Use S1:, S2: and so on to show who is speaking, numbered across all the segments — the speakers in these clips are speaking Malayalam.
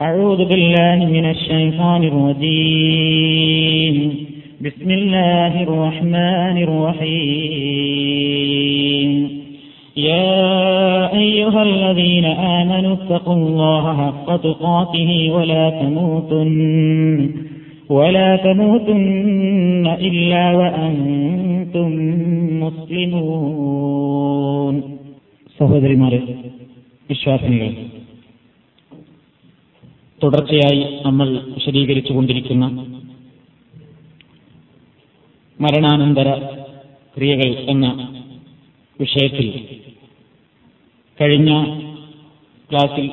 S1: أعوذ بالله من الشيطان الرجيم بسم الله الرحمن الرحيم يا أيها الذين آمنوا اتقوا الله حق تقاته ولا تموتن ولا تموتن إلا وأنتم مسلمون സഹോദരിമാരെ വിശ്വാസിനികൾ തുടർച്ചയായി നമ്മൾ വിശദീകരിച്ചുകൊണ്ടിരിക്കുന്ന മരണാനന്തര ക്രിയകൾ എന്ന വിഷയത്തിൽ കഴിഞ്ഞ ക്ലാസിൽ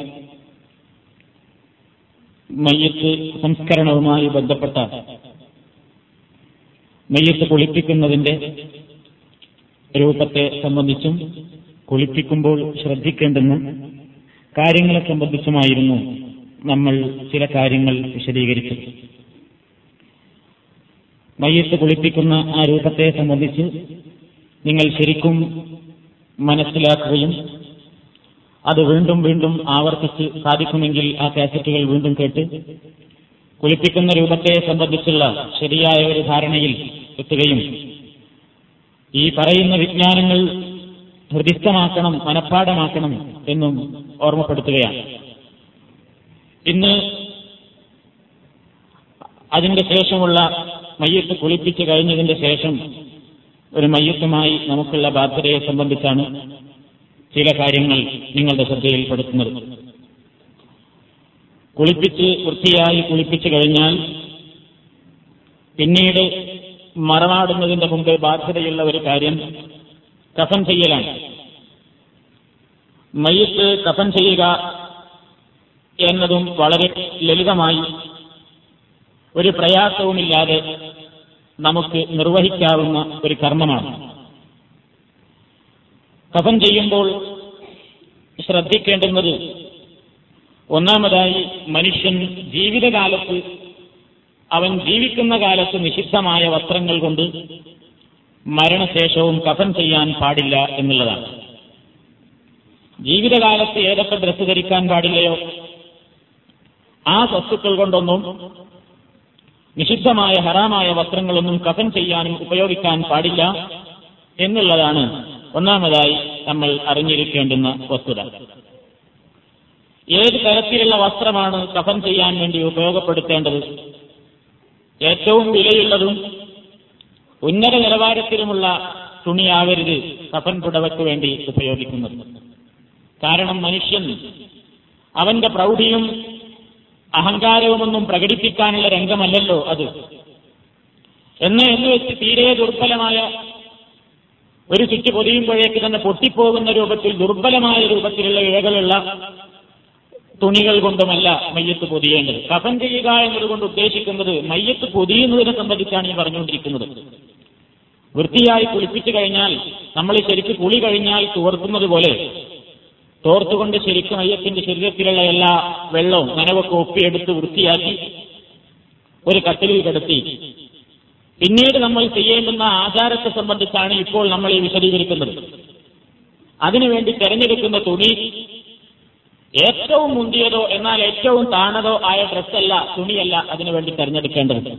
S1: മയ്യത്ത് സംസ്കരണവുമായി ബന്ധപ്പെട്ട മയ്യത്ത് കുളിപ്പിക്കുന്നതിന്റെ രൂപത്തെ സംബന്ധിച്ചും കുളിപ്പിക്കുമ്പോൾ ശ്രദ്ധിക്കേണ്ടെന്നും കാര്യങ്ങളെ സംബന്ധിച്ചുമായിരുന്നു നമ്മൾ ചില കാര്യങ്ങൾ വിശദീകരിച്ചു. മയ്യത്ത് കുളിപ്പിക്കുന്ന ആ രൂപത്തെ സംബന്ധിച്ച് നിങ്ങൾ ശരിക്കും മനസ്സിലാക്കുകയും അത് വീണ്ടും വീണ്ടും ആവർത്തിച്ച് സാധിക്കുമെങ്കിൽ ആ കാസറ്റുകൾ വീണ്ടും കേട്ട് കുളിപ്പിക്കുന്ന രൂപത്തെ സംബന്ധിച്ചുള്ള ശരിയായ ഒരു ധാരണയിൽ എത്തുകയും ഈ പറയുന്ന വിജ്ഞാനങ്ങൾ ഹൃദിസ്ഥമാക്കണം മനഃപ്പാടമാക്കണം എന്നും ഓർമ്മപ്പെടുത്തുകയാണ്. ഇന്ന് അതിന്റെ ശേഷമുള്ള മയ്യത്ത് കുളിപ്പിച്ച് കഴിഞ്ഞതിന്റെ ശേഷം ഒരു മയ്യത്തുമായി നമുക്കുള്ള ബാധ്യതയെ സംബന്ധിച്ചാണ് ചില കാര്യങ്ങൾ നിങ്ങളുടെ ശ്രദ്ധയിൽപ്പെടുത്തുന്നത്. കുളിപ്പിച്ച് വൃത്തിയായി കുളിപ്പിച്ചു കഴിഞ്ഞാൽ പിന്നീട് മറമാടുന്നതിന്റെ മുമ്പ് ബാധ്യതയുള്ള ഒരു കാര്യം കഫൻ ചെയ്യലാണ്. മയ്യത്ത് കഫൻ ചെയ്യുക എന്നതും വളരെ ലളിതമായി ഒരു പ്രയാസവുമില്ലാതെ നമുക്ക് നിർവഹിക്കാവുന്ന ഒരു കർമ്മമാണ്. കഫം ചെയ്യുമ്പോൾ ശ്രദ്ധിക്കേണ്ടുന്നത് ഒന്നാമതായി മനുഷ്യൻ ജീവിതകാലത്ത് അവൻ ജീവിക്കുന്ന കാലത്ത് നിഷിദ്ധമായ വസ്ത്രങ്ങൾ കൊണ്ട് മരണശേഷവും കഫൻ ചെയ്യാൻ പാടില്ല എന്നുള്ളതാണ്. ജീവിതകാലത്ത് ഏതൊക്കെ ഡ്രസ്സ് ധരിക്കാൻ പാടില്ലയോ? ആ വസ്തുക്കൾ കൊണ്ടൊന്നും നിഷിദ്ധമായ ഹറാമായ വസ്ത്രങ്ങളൊന്നും കഫൻ ചെയ്യാനും ഉപയോഗിക്കാൻ പാടില്ല എന്നുള്ളതാണ് ഒന്നാമതായി നമ്മൾ അറിഞ്ഞിരിക്കേണ്ടുന്ന വസ്തുത. ഏത് തരത്തിലുള്ള വസ്ത്രമാണ് കഫൻ ചെയ്യാൻ വേണ്ടി ഉപയോഗപ്പെടുത്തേണ്ടത്? ഏറ്റവും വിലയുള്ളതും ഉന്നത നിലവാരത്തിലുമുള്ള തുണിയാവരുത് കഫൻ പുടവയ്ക്ക് വേണ്ടി ഉപയോഗിക്കുന്നത്. കാരണം മനുഷ്യൻ അവന്റെ പ്രൗഢിയും അഹങ്കാരവുമൊന്നും പ്രകടിപ്പിക്കാനുള്ള രംഗമല്ലല്ലോ അത്. എന്ന് എന്ന് വെച്ച് തീരെ ദുർബലമായ ഒരു ചുറ്റു പൊതിയുമ്പോഴേക്ക് തന്നെ പൊട്ടിപ്പോകുന്ന രൂപത്തിൽ ദുർബലമായ രൂപത്തിലുള്ള ഇഴകളുള്ള തുണികൾ കൊണ്ടുമല്ല മയ്യത്ത് പൊതിയേണ്ടത്. കഫൻ ചെയ്യുക എന്നതുകൊണ്ട് ഉദ്ദേശിക്കുന്നത് മയ്യത്ത് പൊതിയുന്നതിനെ സംബന്ധിച്ചാണ് ഈ പറഞ്ഞുകൊണ്ടിരിക്കുന്നത്. വൃത്തിയായി കുളിപ്പിച്ചു കഴിഞ്ഞാൽ നമ്മൾ ശരിക്ക് കുളി കഴിഞ്ഞാൽ തുവർക്കുന്നത് പോലെ തോർത്തുകൊണ്ട് ശരിക്കും അയ്യത്തിന്റെ ശരീരത്തിലുള്ള എല്ലാ വെള്ളവും നനവൊക്കെ ഒപ്പിയെടുത്ത് വൃത്തിയാക്കി ഒരു കട്ടിലിൽ കിടത്തി. പിന്നീട് നമ്മൾ ചെയ്യേണ്ടുന്ന ആചാരത്തെ സംബന്ധിച്ചാണ് ഇപ്പോൾ നമ്മൾ ഈ വിശദീകരിക്കുന്നത്. അതിനുവേണ്ടി തെരഞ്ഞെടുക്കുന്ന തുണി ഏറ്റവും മുന്തിയതോ എന്നാൽ ഏറ്റവും താണതോ ആയ ഡ്രസ്സല്ല തുണിയല്ല അതിനുവേണ്ടി തെരഞ്ഞെടുക്കേണ്ടത്.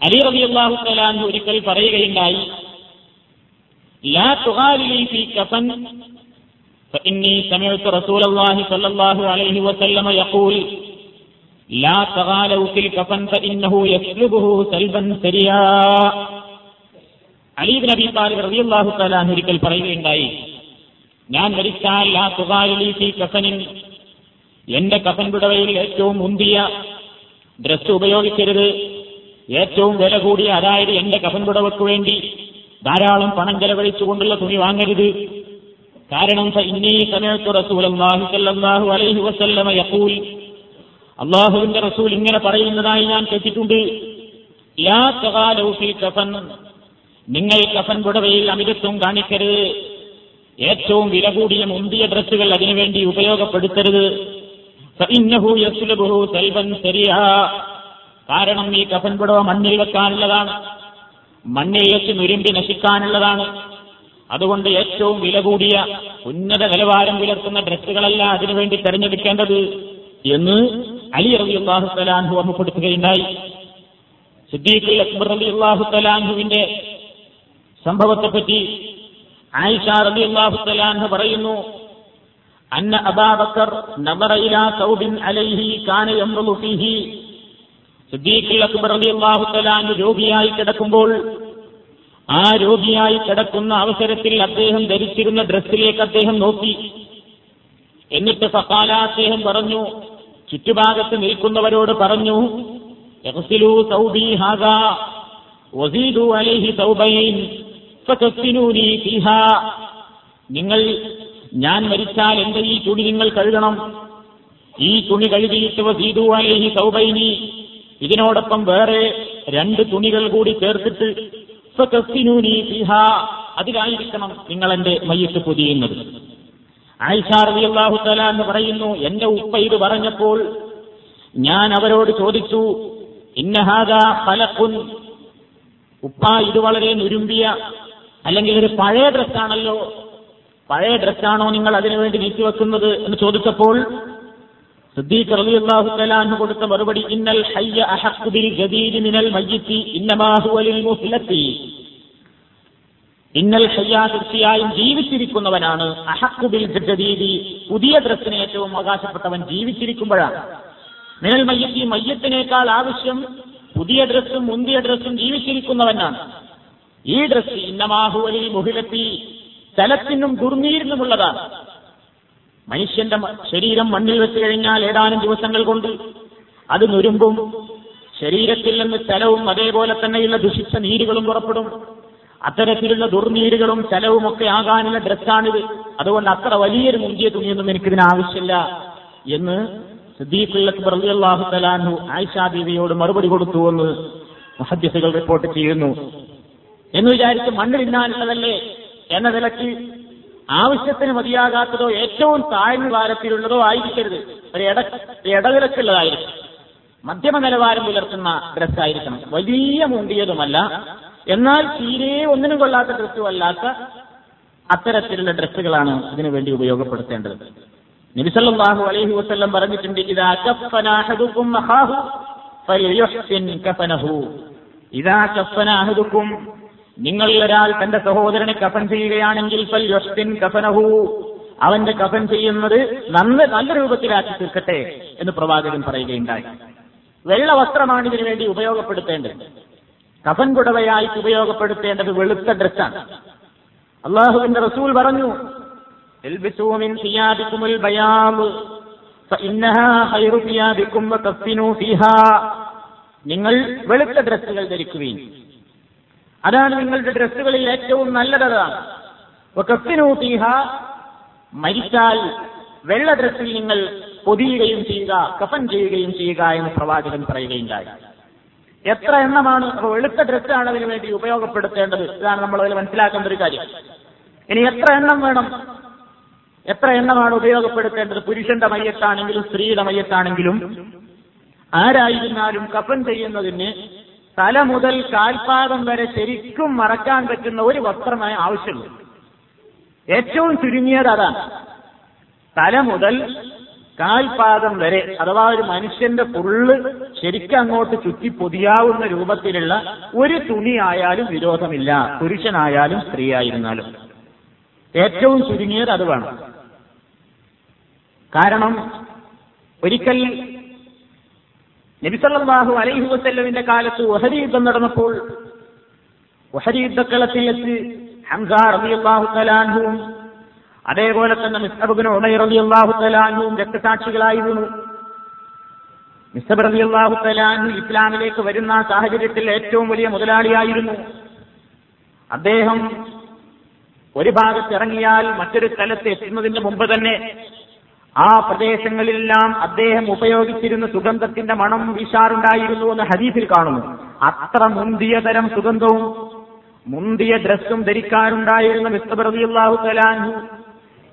S1: അലി റബി അള്ളാഹു തലാൻ ഒരിക്കൽ പറയുകയുണ്ടായി ലാ തുഹാലി കഫൻ فإني سمعت رسول الله صلى الله عليه وسلم يقول لا تغالوا في الكفن فإنه يسلبه سلبا سريعا അലീബ് നബി താലിബ് റളിയല്ലാഹു തആല ഒരിക്കൽ പറയുകയുണ്ടായി ഞാൻ മരിച്ചാൽ ലാ തുകാലി ഫി കഫനിൻ എന്റെ കഫൻ പുടവയിൽ ഏറ്റവും മുന്തിയ ഡ്രസ് ഉപയോഗിക്കരുത് ഏറ്റവും വില കൂടിയ അതായത് എന്റെ കഫൻ പുടവയ്ക്ക് വേണ്ടി ധാരാളം പണം ചെലവഴിച്ചുകൊണ്ടുള്ള തുണി വാങ്ങരുത് കാരണം അലൈഹി വസല്ലമ യഖൂൽ അള്ളാഹുവിന്റെ റസൂൽ ഇങ്ങനെ പറയുന്നതായി ഞാൻ കേട്ടിട്ടുണ്ട്. ലാ നിങ്ങൾ കഫൻ പുടവയിൽ അമിതത്വം കാണിക്കരുത്. ഏറ്റവും വില കൂടിയ മുന്തിയ ഡ്രസ്സുകൾ അതിനുവേണ്ടി ഉപയോഗപ്പെടുത്തരുത്. കാരണം ഈ കഫൻ പുടവ മണ്ണിൽ വെക്കാനുള്ളതാണ്. മണ്ണിൽ വെച്ച് നുരുമ്പി നശിക്കാനുള്ളതാണ്. അതുകൊണ്ട് ഏറ്റവും വില കൂടിയ ഉന്നത നിലവാരം പുലർത്തുന്ന ഡ്രസ്സുകളല്ല അതിനുവേണ്ടി തെരഞ്ഞെടുക്കേണ്ടത് എന്ന് അലി റബി അള്ളാഹു തലാൻഹു ഓർമ്മപ്പെടുത്തുകയുണ്ടായി. സിദ്ദീഖ് അക്ബർ അലി അള്ളാഹു തലാൻഹുവിന്റെ സംഭവത്തെപ്പറ്റി ആയിഷ റബി അള്ളാഹു തലാൻഹു പറയുന്നു അന്ന അബാബക്കർ നബറ ഇലാ അലൈഹി കാന യംറുളു ഫീഹി. സിദ്ദീഖുൽ അക്ബർ അലി അള്ളാഹു തലാൻഹു രോഗിയായി കിടക്കുമ്പോൾ ആ രോഗിയായി കിടക്കുന്ന അവസരത്തിൽ അദ്ദേഹം ധരിച്ചിരുന്ന ഡ്രസ്സിലേക്ക് അദ്ദേഹം നോക്കി. എന്നിട്ട് സഫാല അദ്ദേഹം പറഞ്ഞു ചുറ്റുഭാഗത്ത് നിൽക്കുന്നവരോട് പറഞ്ഞു "ഇഗ്സിലൂ സൗബി വസീദു അലൈഹി സൗബൈൻ ഫകഫിനൂനി ഫീഹാ. നിങ്ങൾ ഞാൻ മരിച്ചാൽ എന്റെ ഈ തുണി നിങ്ങൾ കഴുകണം. ഈ തുണി കഴുകിയിട്ട് വസീദു അലേഹി സൗബൈനി ഇതിനോടൊപ്പം വേറെ രണ്ട് തുണികൾ കൂടി ചേർത്തിട്ട് അതിലായിരിക്കണം നിങ്ങൾ എന്റെ മയ്യത്ത് പൊതിയുന്നത്. ആയിഷ റളിയല്ലാഹു തആല എന്ന് പറയുന്നു എന്റെ ഉപ്പ ഇത് പറഞ്ഞപ്പോൾ ഞാൻ അവരോട് ചോദിച്ചു ഇന്നഹാദ ഫലക്കുൻ ഉപ്പ ഇത് വളരെ നുരുമ്പിയ അല്ലെങ്കിൽ ഒരു പഴയ ഡ്രസ്സാണല്ലോ പഴയ ഡ്രസ്സാണോ നിങ്ങൾ അതിനുവേണ്ടി നീക്കിവെക്കുന്നത് എന്ന് ചോദിച്ചപ്പോൾ സിദ്ദീഖ് റളിയല്ലാഹു തആല തലാഹു കൊടുത്ത മറുപടി ഇന്നൽ ഹയ്യ അഹക്കുബിൽ ബിൽ ജദീദ് മിനൽ മയ്യിത്തി ഇന്നമാ ലിൽ മുഹ്ലത്തി. ഇന്നൽ ഹയ്യ തീർച്ചയായും ജീവിച്ചിരിക്കുന്നവനാണ്. അഹക്കുബിൽ ബിൽ ജദീദി പുതിയ ഡ്രസ്സിന് ഏറ്റവും അവകാശപ്പെട്ടവൻ ജീവിച്ചിരിക്കുമ്പോഴാണ്. മിനൽ മയ്യത്തി മയ്യത്തിനേക്കാൾ ആവശ്യം പുതിയ ഡ്രസ്സും മുന്തിയ ഡ്രസ്സും ജീവിച്ചിരിക്കുന്നവനാണ്. ഈ ഡ്രസ്സ് ഇന്നമാഹുവലിൽ മുഹിലത്തി സ്ഥലത്തിനും ദുർനീരിനുമുള്ളതാണ്. മനുഷ്യന്റെ ശരീരം മണ്ണിൽ വെച്ച് കഴിഞ്ഞാൽ ഏതാനും ദിവസങ്ങൾ കൊണ്ട് അത് നുരുമ്പും ശരീരത്തിൽ നിന്ന് സ്ഥലവും അതേപോലെ തന്നെയുള്ള ദുഷിച്ച നീരുകളും പുറപ്പെടും. അത്തരത്തിലുള്ള ദുർനീരുകളും സ്ഥലവും ഒക്കെ ആകാനുള്ള ഡ്രസ്സാണിത്. അതുകൊണ്ട് അത്ര വലിയൊരു മുന്തിയ തുണിയൊന്നും എനിക്കിതിന് ആവശ്യമില്ല എന്ന് അള്ളാഹു തലാൻഹു ആയിഷാ ബീവിയോട് മറുപടി കൊടുത്തു എന്ന് മുഹദ്ദിസുകൾ റിപ്പോർട്ട് ചെയ്യുന്നു. എന്ന് വിചാരിച്ച് മണ്ണിൽ ഇന്നാനുള്ളതല്ലേ എന്ന നിലയ്ക്ക് ആവശ്യത്തിന് മതിയാകാത്തതോ ഏറ്റവും താഴ്ന്ന വാരത്തിലുള്ളതോ ആയിരിക്കരുത്. ഒരു ഇട ഇടവിലക്കുള്ളതായിരിക്കും മധ്യമ നിലവാരം പുലർത്തുന്ന ഡ്രസ്സായിരിക്കണം. വലിയ മുണ്ടിയതുമല്ല. എന്നാൽ തീരെ ഒന്നിനും കൊള്ളാത്ത ഡ്രസ്സും അല്ലാത്ത അത്തരത്തിലുള്ള ഡ്രസ്സുകളാണ് ഇതിനുവേണ്ടി വേണ്ടി ഉപയോഗപ്പെടുത്തേണ്ടത്. നബിസല്ലാഹു അലൈഹി വസ്ല്ലം പറഞ്ഞിട്ടുണ്ട് ഇതാ ഇതാ നിങ്ങൾ ഒരാൾ തന്റെ സഹോദരനെ കഫൻ ചെയ്യുകയാണെങ്കിൽ കഫനഹു. അവന്റെ കഫൻ ചെയ്യുന്നത് നന്ന് നല്ല രൂപത്തിലാക്കി തീർക്കട്ടെ എന്ന് പ്രവാചകൻ പറയുകയുണ്ടായി. വെള്ള വസ്ത്രമാണ് ഇതിനു വേണ്ടി ഉപയോഗപ്പെടുത്തേണ്ടത്. കഫൻ കുടവയായി ഉപയോഗപ്പെടുത്തേണ്ടത് വെളുത്ത ഡ്രസ്സാണ്. അള്ളാഹുവിന്റെ റസൂൽ പറഞ്ഞു "ഇൽബിസൂ മിൻ സിയാബിക്കുമുൽ ബയാദ് ഫഇന്നഹാ ഖൈറു സിയാബിക്കും വകഫിനൂ ഫീഹാ. നിങ്ങൾ വെളുത്ത ഡ്രസ്സുകൾ ധരിക്കുകയും അതാണ് നിങ്ങളുടെ ഡ്രസ്സുകളിൽ ഏറ്റവും നല്ലതാണ്. തീഹ മരിച്ചാൽ വെള്ള ഡ്രസ്സിൽ നിങ്ങൾ പൊതിയുകയും ചെയ്യുക കഫൻ ചെയ്യുകയും ചെയ്യുക എന്ന് പ്രവാചകൻ പറയുകയുണ്ടായി. എത്ര എണ്ണമാണ് വെളുത്ത ഡ്രസ്സാണ് അതിനു വേണ്ടി ഉപയോഗപ്പെടുത്തേണ്ടത്? ഇതാണ് നമ്മൾ അതിൽ മനസ്സിലാക്കേണ്ട ഒരു കാര്യം. ഇനി എത്ര എണ്ണം വേണം? എത്ര എണ്ണമാണ് ഉപയോഗപ്പെടുത്തേണ്ടത്? പുരുഷന്റെ മയ്യത്താണെങ്കിലും സ്ത്രീയുടെ മയ്യത്താണെങ്കിലും ആരായിരുന്നാലും കഫൻ ചെയ്യുന്നതിന് തല മുതൽ കാൽപാദം വരെ ശരിക്കും മറക്കാൻ പറ്റുന്ന ഒരു വസ്ത്രമായ ആവശ്യമുള്ളൂ. ഏറ്റവും ചുരുങ്ങിയത് അതാണ്. തല മുതൽ കാൽപാദം വരെ അഥവാ ഒരു മനുഷ്യന്റെ പുള്ള് ശരിക്കും അങ്ങോട്ട് ചുറ്റി പൊതിയാവുന്ന രൂപത്തിലുള്ള ഒരു തുണിയായാലും വിരോധമില്ല. പുരുഷനായാലും സ്ത്രീ ആയിരുന്നാലും ഏറ്റവും ചുരുങ്ങിയത് അത് വേണം. കാരണം ഒരിക്കൽ നബിസല്ലാഹു അലൈഹി വസല്ലമിന്റെ കാലത്ത് ഒഹരി യുദ്ധം നടന്നപ്പോൾ ഒഹരി യുദ്ധക്കളത്തിൽ വെച്ച് ഹംസ അള്ളാഹു തലാൻഹുവും അതേപോലെ തന്നെ മിസ്ഹബിന് ഉമൈർ അള്ളാഹു തലാൻഹുവും രക്തസാക്ഷികളായിരുന്നു. റബി അള്ളാഹു തലാൻഹു ഇസ്ലാമിലേക്ക് വരുന്ന സാഹചര്യത്തിൽ ഏറ്റവും വലിയ മുതലാളിയായിരുന്നു. അദ്ദേഹം ഒരു ഭാഗത്ത് ഇറങ്ങിയാൽ മറ്റൊരു സ്ഥലത്ത് എത്തുന്നതിന് മുമ്പ് തന്നെ ആ പ്രദേശങ്ങളിലെല്ലാം അദ്ദേഹം ഉപയോഗിച്ചിരുന്ന സുഗന്ധത്തിന്റെ മണം വീശാറുണ്ടായിരുന്നു എന്ന് ഹദീസിൽ കാണുന്നു. അത്ര മുന്തിയ തരം സുഗന്ധവും മുന്തിയ ഡ്രസ്സും ധരിക്കാറുണ്ടായിരുന്ന മിസ്തബ്രതിയുള്ളാഹു തലാൻഹു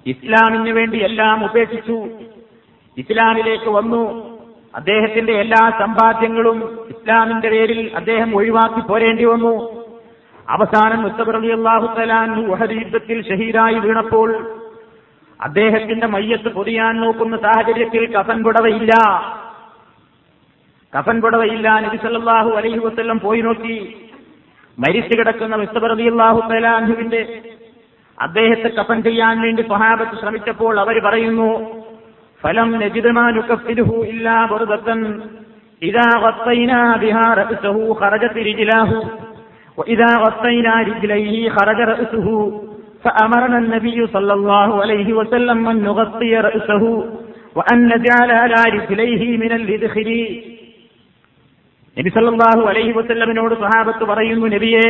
S1: ഇസ്ലാമിന് വേണ്ടി എല്ലാം ഉപേക്ഷിച്ചു. ഇസ്ലാമിലേക്ക് വന്നു. അദ്ദേഹത്തിന്റെ എല്ലാ സമ്പാദ്യങ്ങളും ഇസ്ലാമിന്റെ പേരിൽ അദ്ദേഹം ഒഴിവാക്കി പോരേണ്ടി വന്നു. അവസാനം മുസ്തബ്രതിയുള്ളാഹു തലാൻഹു യുദ്ധത്തിൽ ഷഹീദായി വീണപ്പോൾ അദ്ദേഹത്തിന്റെ മയ്യത്ത് പൊതിയാൻ നോക്കുന്ന സാഹചര്യത്തിൽ കഫൻ പുടവയില്ല കഫൻ പുടവയില്ല നബി സല്ലല്ലാഹു അലൈഹി വസല്ലം പോയി നോക്കി മരിച്ചു കിടക്കുന്ന മിസ്തബർദി അള്ളാഹു തലാൻഹുവിന്റെ അദ്ദേഹത്തെ കഫൻ ചെയ്യാൻ വേണ്ടി സ്വഹാബത്ത് ശ്രമിച്ചപ്പോൾ അവർ പറയുന്നു ഫലം നജിദമാനുക്കഫിരുഹു ഇല്ലാ ബുർദത്തൻ ഇദാ ഗത്തൈനാ ബിഹാ റഅ്സഹു ഖറജത് റിജ്ലാഹു وإذا غطينا رجليه خرج رأسه فأمرنا النبي صلى الله عليه وسلم أن نغطي رأسه وأن نجعل على رجليه من الإدخل നബി സല്ലല്ലാഹു അലൈഹി വസല്ലമിനോട് സഹാബത്ത് പറയുന്നു നബിയെ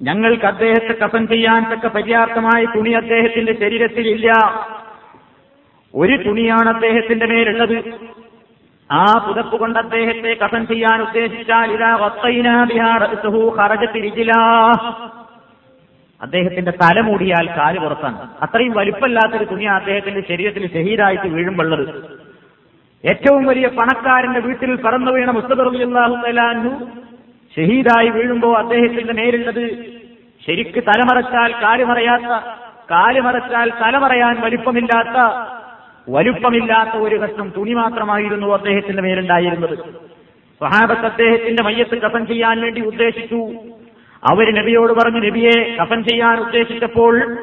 S1: ഞങ്ങൾക്ക് അദ്ദേഹത്തെ കഫൻ ചെയ്യാൻ തക്ക പര്യാപ്തമായ തുണി അദ്ദേഹത്തിന്റെ ശരീരത്തിലില്ല ഒരു തുണിയാണ് അദ്ദേഹത്തിന്റെ മേലുള്ളത് ആ പുതപ്പ് കൊണ്ട് അദ്ദേഹത്തെ കഫൻ ചെയ്യാൻ ഉദ്ദേശിച്ചാൽ ഇതാ ഖറജത്തിരിജിലാ അദ്ദേഹത്തിന്റെ തല മൂടിയാൽ കാൽ പുറത്താണ്. അത്രയും വലിപ്പമില്ലാത്തൊരു തുണി അദ്ദേഹത്തിന്റെ ശരീരത്തിൽ ഷഹീദായിട്ട് വീഴുമ്പുള്ളത്. ഏറ്റവും വലിയ പണക്കാരന്റെ വീട്ടിൽ പറന്നു വീണ മുസ്തബർഹു ഷഹീദായി വീഴുമ്പോ അദ്ദേഹത്തിന്റെ നേരിട്ടത് ശരിക്ക് തലമറച്ചാൽ കാലുമറയാത്ത കാലുമറച്ചാൽ തലമറയാൻ വലിപ്പമില്ലാത്ത വലുപ്പമില്ലാത്ത ഒരു കഷ്ണം തുണി മാത്രമായിരുന്നു അദ്ദേഹത്തിന്റെ മേലുണ്ടായിരുന്നത്. സ്വഹാബത്ത് അദ്ദേഹത്തിന്റെ മയ്യത്ത് കഥം ചെയ്യാൻ വേണ്ടി ഉദ്ദേശിച്ചു. അവർ നബിയോട് പറഞ്ഞു നബിയെ കഫൻ ചെയ്യാൻ ഉദ്ദേശിച്ചപ്പോൾ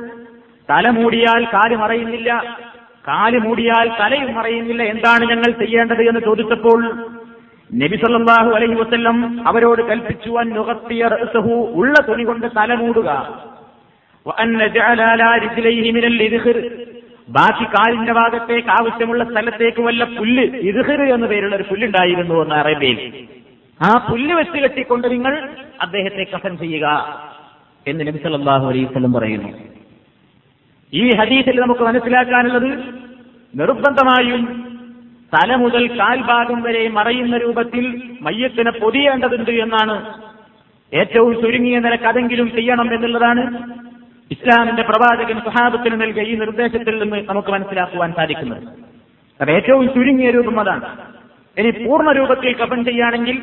S1: തല മൂടിയാൽ കാൽ മറയുന്നില്ല. കാൽ മൂടിയാൽ തലയും മറയുന്നില്ല. എന്താണ് ഞങ്ങൾ ചെയ്യേണ്ടത്? എന്ന് ചോദിച്ചപ്പോൾ നബി സല്ലാഹു അലൈഹി വസ്ല്ലം അവരോട് കൽപ്പിച്ചു റഅ്സഹു ഉള്ള തുണി കൊണ്ട് തല മൂടുക. ബാക്കി കാലിന്റെ ഭാഗത്തേക്ക് ആവശ്യമുള്ള സ്ഥലത്തേക്ക് വല്ല പുല്ല് ഇദ്ഹിർ എന്ന് പേരുള്ള ഒരു പുല്ലുണ്ടായിരുന്നു എന്ന് അറേബ്യയിൽ. ആ പുല്ല് വെച്ച് കെട്ടിക്കൊണ്ട് നിങ്ങൾ അദ്ദേഹത്തെ കഫൻ ചെയ്യുക എന്ന് നബി സല്ലല്ലാഹു അലൈഹി പറയുന്നു. ഈ ഹദീസിൽ നമുക്ക് മനസ്സിലാക്കാനുള്ളത് നിർബന്ധമായും തല മുതൽ കാൽഭാഗം വരെ മറയുന്ന രൂപത്തിൽ മയ്യത്തിനെ പൊതിയേണ്ടതുണ്ട് എന്നാണ് ഏറ്റവും ചുരുങ്ങിയ നിലയ്ക്ക് അതെങ്കിലും ചെയ്യണം എന്നുള്ളതാണ് ഇസ്ലാമിന്റെ പ്രവാചകൻ സഹാബത്തിന് നൽകിയ ഈ നിർദ്ദേശത്തിൽ നിന്ന് നമുക്ക് മനസ്സിലാക്കുവാൻ സാധിക്കുന്നത്. അത് ഏറ്റവും ചുരുങ്ങിയ രൂപം അതാണ്. ഇനി പൂർണ രൂപത്തിൽ കഫൻ ചെയ്യുകയാണെങ്കിൽ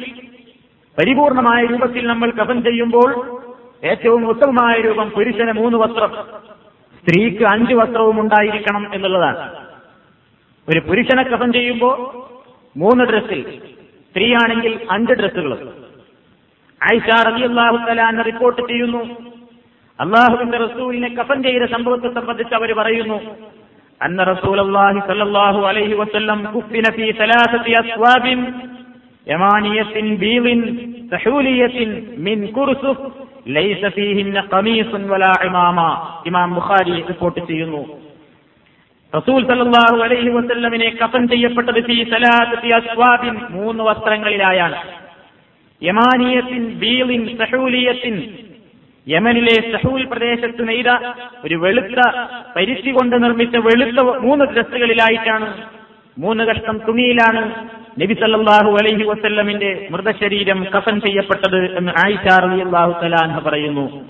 S1: പരിപൂർണമായ രൂപത്തിൽ നമ്മൾ കഫൻ ചെയ്യുമ്പോൾ ഏറ്റവും ഉത്തമമായ രൂപം പുരുഷന് മൂന്ന് വസ്ത്രം സ്ത്രീക്ക് അഞ്ച് വസ്ത്രവും ഉണ്ടായിരിക്കണം എന്നുള്ളതാണ്. ഒരു പുരുഷനെ കഫൻ ചെയ്യുമ്പോൾ മൂന്ന് ഡ്രസ്സിൽ സ്ത്രീയാണെങ്കിൽ അഞ്ച് ഡ്രസ്സുകൾ. ആയിഷ റളിയല്ലാഹു തലാന്ന് റിപ്പോർട്ട് ചെയ്യുന്നു. അള്ളാഹുവിന്റെ റസൂലിനെ കഫൻ ചെയ്ത സംഭവത്തെ സംബന്ധിച്ച് അവർ പറയുന്നു അന്ന റസൂലല്ലാഹി സല്ലല്ലാഹു അലൈഹി വസല്ലം കുഫിന ഫീ സലാസത്തി അസ്വാബിൻ യമാനിയത്തിൻ ബീളിൻ സഹൂലിയത്തിൻ മിൻ കുർസുഫ് ലൈസ ഫീഹിന്ന ഖമീസുൻ വലാ ഇമാമ ഇമാം ബുഖാരി റിപ്പോർട്ട് ചെയ്യുന്നു. റസൂൽ സല്ലാഹു അലൈഹി വസല്ലമിനെ കഫൻ ചെയ്യപ്പെട്ടത് ഫീ സലാത്തി അസ്വാബിൻ മൂന്ന് വസ്ത്രങ്ങളിലായാണ്. യമാനിയത്തിൻ ബീളിൻ സഹൂലിയത്തിൻ യമനിലെ സഹൂൽ പ്രദേശത്ത് നെയ്ത ഒരു വെളുത്ത പരിശി കൊണ്ട് നിർമ്മിച്ച വെളുത്ത മൂന്ന് ഡ്രസ്സുകളിലായിട്ടാണ് മൂന്ന് കഷ്ടം തുണിയിലാണ് നബി സല്ലാഹു അലൈഹി വസല്ലമിന്റെ മൃതശരീരം കഫൻ ചെയ്യപ്പെട്ടത് എന്ന് ആയിഷാറിയാഹു തലാൻഹ പറയുന്നു.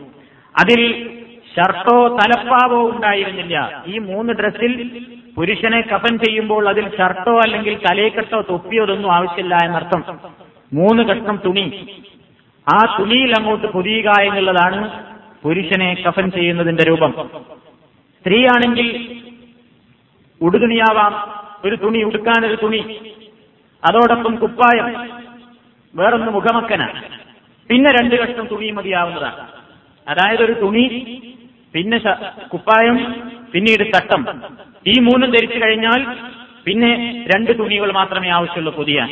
S1: അതിൽ ഷർട്ടോ തലപ്പാവോ ഉണ്ടായിരുന്നില്ല. ഈ മൂന്ന് ഡ്രസ്സിൽ പുരുഷനെ കഫൻ ചെയ്യുമ്പോൾ അതിൽ ഷർട്ടോ അല്ലെങ്കിൽ തലേക്കെട്ടോ തൊപ്പിയോ ഇതൊന്നും ആവശ്യമില്ല എന്നർത്ഥം. മൂന്ന് കഷ്ണം തുണി. ആ തുണിയിൽ അങ്ങോട്ട് പൊതിയുക എന്നുള്ളതാണ് പുരുഷനെ കഫൻ ചെയ്യുന്നതിന്റെ രൂപം. സ്ത്രീയാണെങ്കിൽ ഉടുതുണിയാവാം. ഒരു തുണി ഉടുക്കാനൊരു തുണി. അതോടൊപ്പം കുപ്പായം. വേറൊന്ന് മുഖമക്കന. പിന്നെ രണ്ട് കഷ്ണം തുണി മതിയാവുന്നതാണ്. അതായത് ഒരു തുണി പിന്നെ കുപ്പായം പിന്നീട് തട്ടം. ഈ മൂന്നും ധരിച്ചു കഴിഞ്ഞാൽ പിന്നെ രണ്ട് തുണികൾ മാത്രമേ ആവശ്യമുള്ളൂ പൊതിയാൻ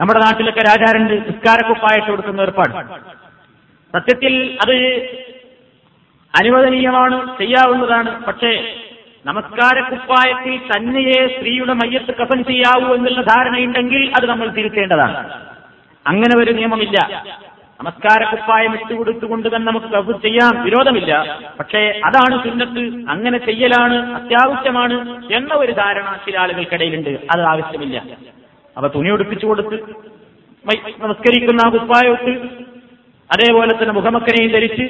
S1: നമ്മുടെ നാട്ടിലൊക്കെ രാജാരുണ്ട് നിസ്കാരക്കുപ്പായിട്ട് കൊടുക്കുന്ന ഏർപ്പാട്. സത്യത്തിൽ അത് അനുവദനീയമാണ് ചെയ്യാവുന്നതാണ്. പക്ഷേ നമസ്കാരക്കുപ്പായത്തിൽ തന്നെയേ സ്ത്രീയുടെ മയ്യത്ത് കഫൻ ചെയ്യാവൂ എന്നുള്ള ധാരണയുണ്ടെങ്കിൽ അത് നമ്മൾ തിരുത്തേണ്ടതാണ്. അങ്ങനെ ഒരു നിയമമില്ല. നമസ്കാരക്കുപ്പായം ഇട്ടുകൊടുത്തുകൊണ്ട് തന്നെ നമുക്ക് കഫ് ചെയ്യാം വിരോധമില്ല. പക്ഷേ അതാണ് സുന്നത്ത്. അങ്ങനെ ചെയ്യലാണ് അത്യാവശ്യമാണ് എന്ന ഒരു ധാരണ ചില ആളുകൾക്കിടയിലുണ്ട്. അത് ആവശ്യമില്ല. അപ്പൊ തുണി ഉടുപ്പിച്ചു കൊടുത്ത് നമസ്കരിക്കുന്ന ആ കുപ്പായോട്ട് അതേപോലെ തന്നെ മുഖമക്കനെയും ധരിച്ച്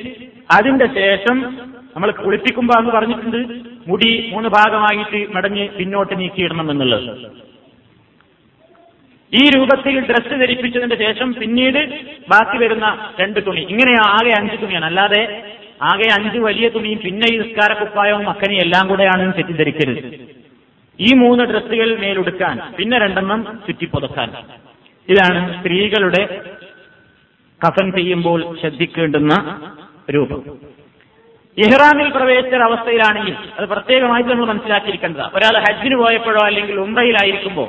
S1: അതിന്റെ ശേഷം നമ്മൾ കുളിപ്പിക്കുമ്പോ എന്ന് പറഞ്ഞിട്ടുണ്ട് മുടി മൂന്ന് ഭാഗമായിട്ട് മടഞ്ഞ് പിന്നോട്ട് നീക്കിയിടണം എന്നുള്ളത്. ഈ രൂപത്തിൽ ഡ്രസ്സ് ധരിപ്പിച്ചതിന്റെ ശേഷം പിന്നീട് ബാക്കി വരുന്ന രണ്ട് തുണി. ഇങ്ങനെ ആകെ അഞ്ച് തുണിയാണ്. അല്ലാതെ ആകെ അഞ്ച് വലിയ തുണിയും പിന്നെ ഈ നിസ്കാര കുപ്പായവും മക്കനെയും എല്ലാം കൂടെയാണ് തെറ്റിദ്ധരിക്കരുത്. ഈ മൂന്ന് ഡ്രസ്സുകൾ മേലെടുക്കാൻ പിന്നെ രണ്ടെണ്ണം ചുറ്റിപ്പൊതുക്കാൻ. ഇതാണ് സ്ത്രീകളുടെ കഫൻ ചെയ്യുമ്പോൾ ശ്രദ്ധിക്കേണ്ടുന്ന രൂപം. ഇഹ്റാമിൽ പ്രവേശിച്ച അവസ്ഥയിലാണെങ്കിൽ അത് പ്രത്യേകമായിട്ട് നമ്മൾ മനസ്സിലാക്കിയിരിക്കേണ്ടതാണ് ഒരാൾ ഹജ്ജിന് പോയപ്പോഴോ അല്ലെങ്കിൽ ഉംറയിലായിരിക്കുമ്പോൾ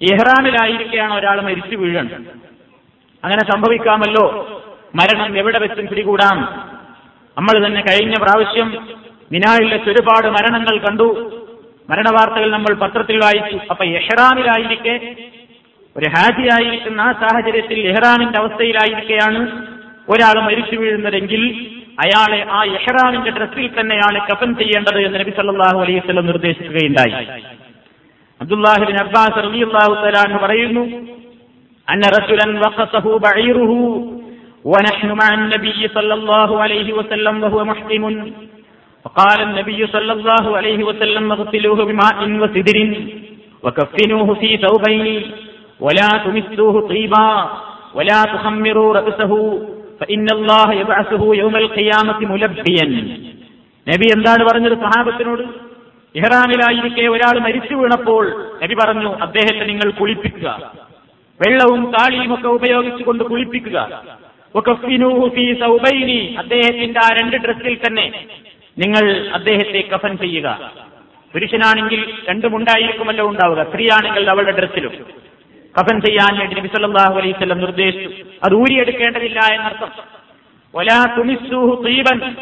S1: ഇഹ്റാമിലായിരിക്കെയാണ് ഒരാൾ മരിച്ചു വീഴേണ്ടത് അങ്ങനെ സംഭവിക്കാമല്ലോ. മരണം എവിടെ വെച്ചും പിടികൂടാം. നമ്മൾ തന്നെ കഴിഞ്ഞ പ്രാവശ്യം മിനായിൽ ഒരുപാട് മരണങ്ങൾ കണ്ടു. മരണവാർത്തകൾ നമ്മൾ പത്രത്തിൽ വായിച്ചു അപ്പൊ എഹ്റാമിലായിരിക്കെ ഒരു ഹാജിയായിരിക്കുന്ന ആ സാഹചര്യത്തിൽ എഹ്റാമിന്റെ അവസ്ഥയിലായിരിക്കെയാണ് ഒരാൾ മരിച്ചു വീഴുന്നതെങ്കിൽ അയാളെ ആ എഹ്റാമിന്റെ ഡ്രസ്സിൽ തന്നെയാണ് കഫൻ ചെയ്യേണ്ടത് എന്ന് നബി സല്ലല്ലാഹു അലൈഹി വസല്ലം നിർദ്ദേശിക്കുകയുണ്ടായി അബ്ദുല്ലാഹിബിൻ അബ്ബാസ് റളിയല്ലാഹു തആല അൻഹു പറയുന്നു അന്ന റജുലൻ വഖസഹു ബഈറുഹു ونحن مع النبي صلى الله عليه وسلم وهو محرم فقال النبي صلى الله عليه وسلم اغسلوه بماء وسدر وكفنوه في ثوبين ولا تمسوه طيبا ولا تخمروا رأسه فإن الله يبعثه يوم القيامة ملبيا നബി എന്താണ് പറഞ്ഞത് സഹാബത്തിനോട് ഇഹ്റാമിലായിരിക്കെ ഒരാൾ മരിച്ചു വീണപ്പോൾ നബി പറഞ്ഞു അദ്ദേഹത്തെ നിങ്ങൾ കുളിപ്പിക്കുക വെള്ളവും താളിയും ഒക്കെ ഉപയോഗിച്ചുകൊണ്ട് കുളിപ്പിക്കുക വകഫിനൂഹു ഫീ സൗബൈനി അദ്ദേഹത്തിന്റെ ആ രണ്ട് ഡ്രസ്സിൽ തന്നെ നിങ്ങൾ അദ്ദേഹത്തെ കഫൻ ചെയ്യുക. പുരുഷനാണെങ്കിൽ രണ്ടും ഉണ്ടായിരിക്കുമല്ലോ ഉണ്ടാവുക. സ്ത്രീയാണെങ്കിൽ അവളുടെ ഡ്രസ്സിലും. കഫൻ ചെയ്യാൻ വേണ്ടി നബി സല്ലല്ലാഹു അലൈഹി വസല്ലം നിർദ്ദേശിച്ചു. അത് ഊരിയെടുക്കേണ്ടതില്ല എന്നർത്ഥം. ഒലാ തുമിസ്സൂഹു തീവൻ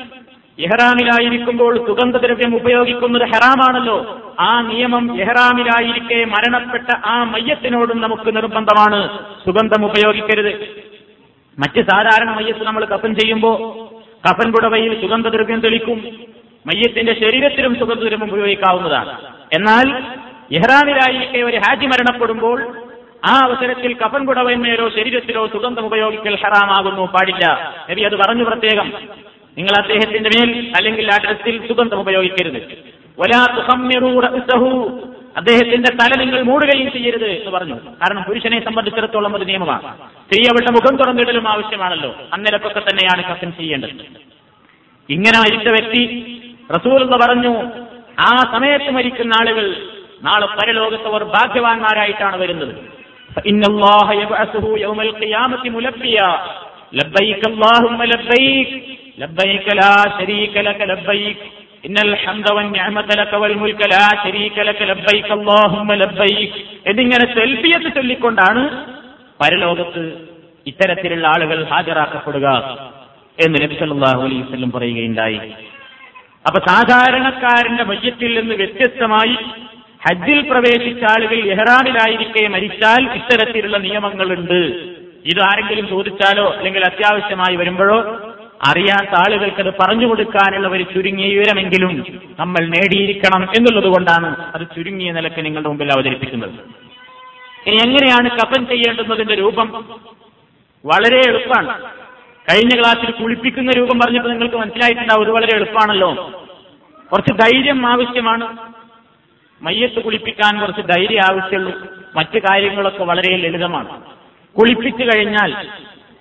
S1: ഇഹ്റാമിലായിരിക്കുമ്പോൾ സുഗന്ധദ്രവ്യം ഉപയോഗിക്കുന്നത് ഹെറാമാണല്ലോ. ആ നിയമം എഹ്റാമിലായിരിക്കെ മരണപ്പെട്ട ആ മയ്യത്തിനോടും നമുക്ക് നിർബന്ധമാണ്. സുഗന്ധം ഉപയോഗിക്കരുത്. മറ്റ് സാധാരണ മയ്യത്ത് നമ്മൾ കഫൻ ചെയ്യുമ്പോൾ കഫൻ പുടവയിൽ സുഗന്ധദ്രവ്യം തെളിക്കും. മയ്യത്തിന്റെ ശരീരത്തിലും സുഗന്ധദ്രവ്യം ഉപയോഗിക്കാവുന്നതാണ്. എന്നാൽ ഇഹ്റാമിലായിരിക്കെ ഒരു ഹാജി മരണപ്പെടുമ്പോൾ ആ അവസരത്തിൽ കഫൻ പുടവന്മേലോ ശരീരത്തിലോ സുഗന്ധം ഉപയോഗിക്കൽ ഹറാമാകുന്നു പാടില്ല. നബി അത് പറഞ്ഞു പ്രത്യേകം. നിങ്ങൾ അദ്ദേഹത്തിന്റെ മേൽ അല്ലെങ്കിൽ ആ ഡ്രസ്സിൽ സുഗന്ധം ഉപയോഗിക്കരുത്. അദ്ദേഹത്തിന്റെ തല നിങ്ങൾ മൂടുകയും ചെയ്യരുത് എന്ന് പറഞ്ഞു. കാരണം പുരുഷനെ സംബന്ധിച്ചിടത്തോളം ഒരു നിയമമാണ്. സ്ത്രീ അവളുടെ മുഖം തുറന്നിടലും ആവശ്യമാണല്ലോ. അന്നേരപ്പൊക്കെ തന്നെയാണ് കത്തൻ ചെയ്യേണ്ടത്. ഇങ്ങനെ മരിച്ച വ്യക്തി റസൂൽ എന്ന് പറഞ്ഞു ആ സമയത്ത് മരിക്കുന്ന ആളുകൾ നാളെ പരലോകത്ത് അവർ ഭാഗ്യവാന്മാരായിട്ടാണ് വരുന്നത്. ലബ്ബൈക് അല്ലാഹുമ്മ ലബ്ബൈക്. ലബ്ബൈക് ലാ ലക ലബ്ബൈക്. എന്നിങ്ങനെ തെൽബിയത്ത് ചൊല്ലിക്കൊണ്ടാണ് പരലോകത്ത് ഇത്തരത്തിലുള്ള ആളുകൾ ഹാജരാക്കപ്പെടുക എന്ന് നബി സല്ലാഹു അലൈഹി വസ്ലം പറയുകയുണ്ടായി. അപ്പൊ സാധാരണക്കാരന്റെ മയ്യത്തിൽ നിന്ന് വ്യത്യസ്തമായി ഹജ്ജിൽ പ്രവേശിച്ച ആളുകൾ എഹ്റാമിലായിരിക്കെ മരിച്ചാൽ ഇത്തരത്തിലുള്ള നിയമങ്ങളുണ്ട്. ഇത് ആരെങ്കിലും ചോദിച്ചാലോ അല്ലെങ്കിൽ അത്യാവശ്യമായി വരുമ്പോഴോ അറിയാത്ത ആളുകൾക്ക് അത് പറഞ്ഞു കൊടുക്കാനുള്ള ഒരു ചുരുങ്ങിയ വിവരമെങ്കിലും നമ്മൾ നേടിയിരിക്കണം എന്നുള്ളത് കൊണ്ടാണ് അത് ചുരുങ്ങിയ നിലയ്ക്ക് നിങ്ങളുടെ മുമ്പിൽ അവതരിപ്പിക്കുന്നത്. ഇനി എങ്ങനെയാണ് കഫൻ ചെയ്യേണ്ടുന്നതിന്റെ രൂപം? വളരെ എളുപ്പമാണ്. കഴിഞ്ഞ ക്ലാസ്സിൽ കുളിപ്പിക്കുന്ന രൂപം പറഞ്ഞപ്പോൾ നിങ്ങൾക്ക് മനസ്സിലായിട്ടുണ്ടാവും അത് വളരെ എളുപ്പമാണല്ലോ. കുറച്ച് ധൈര്യം ആവശ്യമാണ്. മയ്യത്ത് കുളിപ്പിക്കാൻ കുറച്ച് ധൈര്യം ആവശ്യമുള്ളൂ. മറ്റു കാര്യങ്ങളൊക്കെ വളരെ ലളിതമാണ്. കുളിപ്പിച്ചു കഴിഞ്ഞാൽ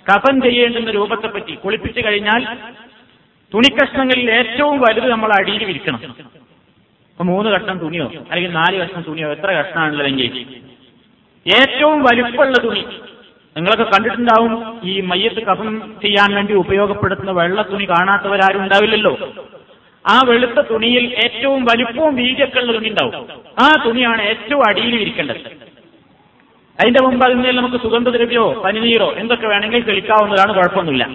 S1: കഫൻ ചെയ്യേണ്ടുന്ന രൂപത്തെപ്പറ്റി കുളിപ്പിച്ചു കഴിഞ്ഞാൽ തുണിക്കഷ്ണങ്ങളിൽ ഏറ്റവും വലുത് നമ്മൾ അടിയിൽ വിരിക്കണം. അപ്പൊ മൂന്ന് കഷ്ണം തുണിയോ അല്ലെങ്കിൽ നാല് കഷ്ണം തുണിയോ എത്ര കഷ്ണമാണുള്ളതെങ്കിൽ ഏറ്റവും വലുപ്പമുള്ള തുണി. നിങ്ങളൊക്കെ കണ്ടിട്ടുണ്ടാവും ഈ മയ്യത്ത് കഫം ചെയ്യാൻ വേണ്ടി ഉപയോഗപ്പെടുത്തുന്ന വെള്ള തുണി കാണാത്തവരാരും ഉണ്ടാവില്ലല്ലോ. ആ വെളുത്ത തുണിയിൽ ഏറ്റവും വലുപ്പവും വീതിയൊക്കെ തുണി ഉണ്ടാവും. ആ തുണിയാണ് ഏറ്റവും അടിയിൽ ഇരിക്കേണ്ടത് അതിന്റെ മുമ്പ് അതിൽ നിന്ന് നമുക്ക് സുഗന്ധദ്രവ്യോ പനിനീരോ എന്തൊക്കെ വേണമെങ്കിൽ തെളിക്കാവുന്നതാണ് കുഴപ്പമൊന്നുമില്ല.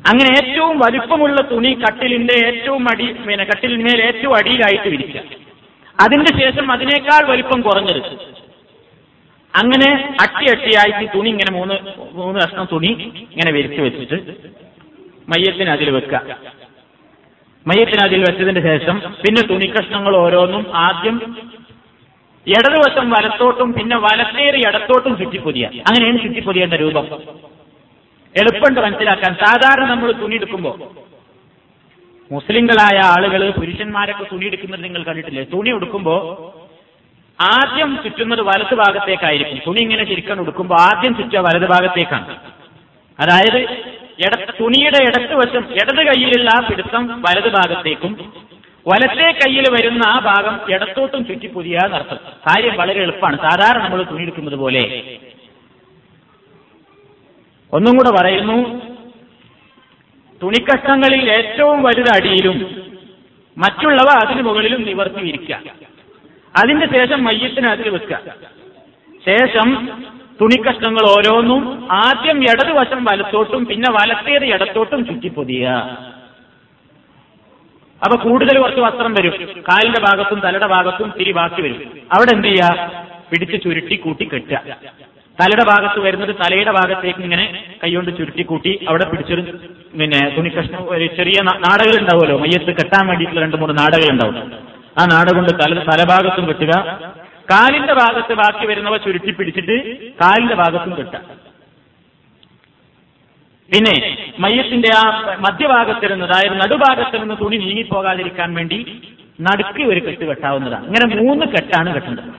S1: അങ്ങനെ ഏറ്റവും വലുപ്പമുള്ള തുണി കട്ടിലിന്റെ ഏറ്റവും അടി പിന്നെ കട്ടിലിന്മേൽ ഏറ്റവും അടിയിലായിട്ട് വിരിക്കുക അതിന്റെ ശേഷം അതിനേക്കാൾ വലിപ്പം കുറഞ്ഞത് അങ്ങനെ അട്ടി അട്ടിയായിട്ട് തുണി ഇങ്ങനെ മൂന്ന് മൂന്ന് കഷ്ണം തുണി ഇങ്ങനെ വിരിച്ചു വെച്ചിട്ട് മയ്യത്തിന് അതിൽ വെക്കുക. മയ്യത്തിന് അതിൽ വെച്ചതിന് ശേഷം പിന്നെ തുണി കഷ്ണങ്ങൾ ഓരോന്നും ആദ്യം ഇടതുവശം വലത്തോട്ടും പിന്നെ വലത്തേറി ഇടത്തോട്ടും ചുറ്റിപ്പൊതിയ. അങ്ങനെയാണ് ചുറ്റിപ്പൊതിയേണ്ട രൂപം. എളുപ്പമുണ്ട് മനസ്സിലാക്കാൻ. സാധാരണ നമ്മൾ തുണി എടുക്കുമ്പോൾ മുസ്ലിങ്ങളായ ആളുകൾ പുരുഷന്മാരൊക്കെ തുണി എടുക്കുന്നത് നിങ്ങൾ കണ്ടിട്ടില്ലേ? തുണി എടുക്കുമ്പോൾ ആദ്യം ചുറ്റുന്നത് വലത് ഭാഗത്തേക്കായിരിക്കും. തുണി ഇങ്ങനെ ശരിക്കും ഉടുക്കുമ്പോൾ ആദ്യം ചുറ്റുക വലത് ഭാഗത്തേക്കാണ്. അതായത് തുണിയുടെ ഇടത്ത് വശം ഇടത് കൈയിലുള്ള പിടുത്തം വലത് ഭാഗത്തേക്കും വലത്തെ കയ്യിൽ വരുന്ന ആ ഭാഗം ഇടത്തോട്ടും ചുറ്റി പുതിയ എന്നർത്ഥം കാര്യം വളരെ എളുപ്പമാണ്. സാധാരണ നമ്മൾ തുണി എടുക്കുന്നത് പോലെ. ഒന്നും കൂടെ പറയുന്നു തുണിക്കഷ്ണങ്ങളിൽ ഏറ്റവും വലുത് അടിയിലും മറ്റുള്ളവ അതിനു മുകളിലും നിവർത്തി വിരിക്കുക അതിന്റെ ശേഷം മയ്യത്തിന് അതിൽ വെക്കുക. ശേഷം തുണിക്കഷ്ണങ്ങൾ ഓരോന്നും ആദ്യം ഇടതുവശം വലത്തോട്ടും പിന്നെ വലത്തേത് ഇടത്തോട്ടും ചുറ്റിപ്പൊതിയുക. അപ്പൊ കൂടുതൽ കുറച്ച് വസ്ത്രം വരും. കാലിന്റെ ഭാഗത്തും തലയുടെ ഭാഗത്തും തിരി ബാക്കി വരും. അവിടെ എന്ത് ചെയ്യുക പിടിച്ച് ചുരുട്ടി കൂട്ടി കെട്ടുക. തലയുടെ ഭാഗത്ത് വരുന്നത് തലയുടെ ഭാഗത്തേക്ക് ഇങ്ങനെ കൈകൊണ്ട് ചുരുട്ടി കൂട്ടി അവിടെ പിടിച്ചൊരു പിന്നെ തുണിക്കഷ്ണം ഒരു ചെറിയ നാടകം ഉണ്ടാവുമല്ലോ? മയ്യത്ത് കെട്ടാൻ വേണ്ടിയിട്ടുള്ള രണ്ട് മൂന്ന് നാടകം ഉണ്ടാവും. ആ നാട കൊണ്ട് തല തലഭാഗത്തും കെട്ടുക. കാലിന്റെ ഭാഗത്ത് ബാക്കി വരുന്നവ ചുരുട്ടി പിടിച്ചിട്ട് കാലിന്റെ ഭാഗത്തും കെട്ടുക. പിന്നെ മയ്യത്തിന്റെ ആ മധ്യഭാഗത്തിരുന്ന് അതായത് നടുഭാഗത്തിരുന്ന് തുണി നീങ്ങിപ്പോകാതിരിക്കാൻ വേണ്ടി നടുക്ക് ഒരു കെട്ട് കെട്ടാവുന്നതാണ്. ഇങ്ങനെ മൂന്ന് കെട്ടാണ് കെട്ടുന്നത്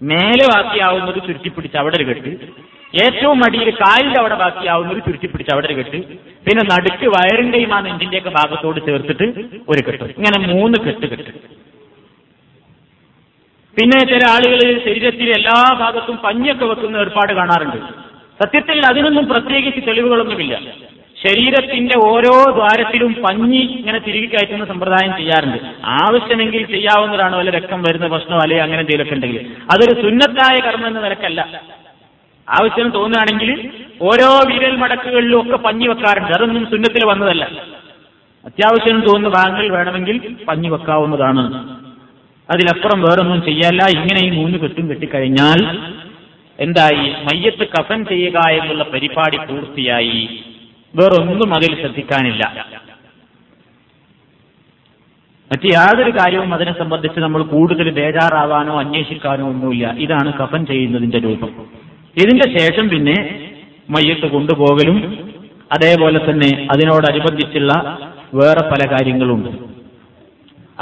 S1: മേലെ ബാക്കിയാവുന്നത് ചുരുട്ടിപ്പിടിച്ച് അവിടെ ഒരു കെട്ട് ഏറ്റവും അടിയിൽ കാലിന്റെ അവിടെ ബാക്കിയാവുന്നത് ചുരുട്ടിപ്പിടിച്ച് അവിടെ ഒരു കെട്ട് പിന്നെ നടുക്ക് വയറിന്റെയും ആ നെഞ്ചിന്റെയൊക്കെ ഭാഗത്തോട് ചേർത്തിട്ട് ഒരു കെട്ട്. ഇങ്ങനെ മൂന്ന് കെട്ട് കെട്ട്. പിന്നെ ചില ആളുകൾ ശരീരത്തിൽ എല്ലാ ഭാഗത്തും പഞ്ഞൊക്കെ വെക്കുന്ന ഏർപ്പാട് കാണാറുണ്ട്. സത്യത്തിൽ അതിനൊന്നും പ്രത്യേകിച്ച് തെളിവുകളൊന്നുമില്ല. ശരീരത്തിന്റെ ഓരോ ദ്വാരത്തിലും പഞ്ഞി ഇങ്ങനെ തിരികെ കയറ്റുന്ന സമ്പ്രദായം ചെയ്യാറുണ്ട്. ആവശ്യമെങ്കിൽ ചെയ്യാവുന്നതാണ് വല്ല രക്തം വരുന്ന പ്രശ്നം അല്ലെങ്കിൽ അങ്ങനെ എന്തെങ്കിലുമൊക്കെ ഉണ്ടെങ്കിൽ. അതൊരു സുന്നത്തായ കർമ്മം എന്ന നിലക്കല്ല. ആവശ്യം തോന്നുകയാണെങ്കിൽ ഓരോ വിരൽ മടക്കുകളിലും ഒക്കെ പഞ്ഞി വെക്കാറുണ്ട്. അതൊന്നും സുന്നത്തിൽ വന്നതല്ല. അത്യാവശ്യം തോന്നുന്ന ഭാഗങ്ങൾ വേണമെങ്കിൽ പഞ്ഞി വെക്കാവുന്നതാണ്. അതിലപ്പുറം വേറൊന്നും ചെയ്യാല്ല. ഇങ്ങനെ ഈ മൂന്ന് കെട്ടും കെട്ടിക്കഴിഞ്ഞാൽ എന്തായി? മയ്യത്ത് കഫൻ ചെയ്യുക എന്നുള്ള പരിപാടി പൂർത്തിയായി. വേറൊന്നും അതിൽ ശ്രദ്ധിക്കാനില്ല. മറ്റ് യാതൊരു കാര്യവും അതിനെ സംബന്ധിച്ച് നമ്മൾ കൂടുതൽ ബേജാറാവാനോ അന്വേഷിക്കാനോ ഒന്നുമില്ല. ഇതാണ് കഫൻ ചെയ്യുന്നതിന്റെ രൂപം. ഇതിന്റെ ശേഷം പിന്നെ മയ്യത്ത് കൊണ്ടുപോകലും അതേപോലെ തന്നെ അതിനോടനുബന്ധിച്ചുള്ള വേറെ പല കാര്യങ്ങളുണ്ട്.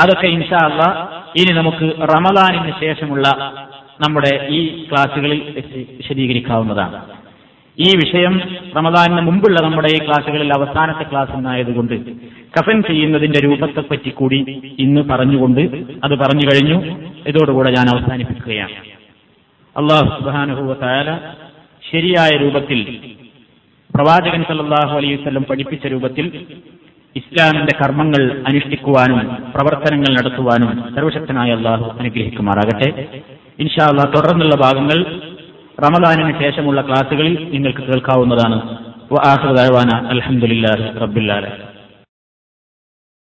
S1: അതൊക്കെ ഇൻഷാ അല്ല ഇനി നമുക്ക് റമദാനിന് ശേഷമുള്ള നമ്മുടെ ഈ ക്ലാസ്സുകളിൽ വിശദീകരിക്കാവുന്നതാണ്. ഈ വിഷയം റമദാനിന് മുമ്പുള്ള നമ്മുടെ ഈ ക്ലാസ്സുകളിൽ അവസാനത്തെ ക്ലാസ് എന്നായതുകൊണ്ട് കഫൻ ചെയ്യുന്നതിന്റെ രൂപത്തെപ്പറ്റി കൂടി ഇന്ന് പറഞ്ഞുകൊണ്ട് അത് പറഞ്ഞു കഴിഞ്ഞു. ഇതോടുകൂടെ ഞാൻ അവസാനിപ്പിക്കുകയാണ്. അള്ളാഹു സുബാനുഭവത്തായ ശരിയായ രൂപത്തിൽ പ്രവാചകൻ സല്ലാഹു അലൈഹി വല്ലം പഠിപ്പിച്ച രൂപത്തിൽ ഇസ്ലാമിന്റെ കർമ്മങ്ങൾ അനുഷ്ഠിക്കുവാനും പ്രവർത്തനങ്ങൾ നടത്തുവാനും സർവശക്തനായ അള്ളാഹു അനുഗ്രഹിക്കുമാറാകട്ടെ. ഇൻഷാ അള്ളാഹ് തുടർന്നുള്ള ഭാഗങ്ങൾ റമദാനിന് ശേഷമുള്ള ക്ലാസുകളിൽ നിങ്ങൾക്ക് കേൾക്കാവുന്നതാണ്. അലഹമുല്ലാ റബ്ബുല്ലാല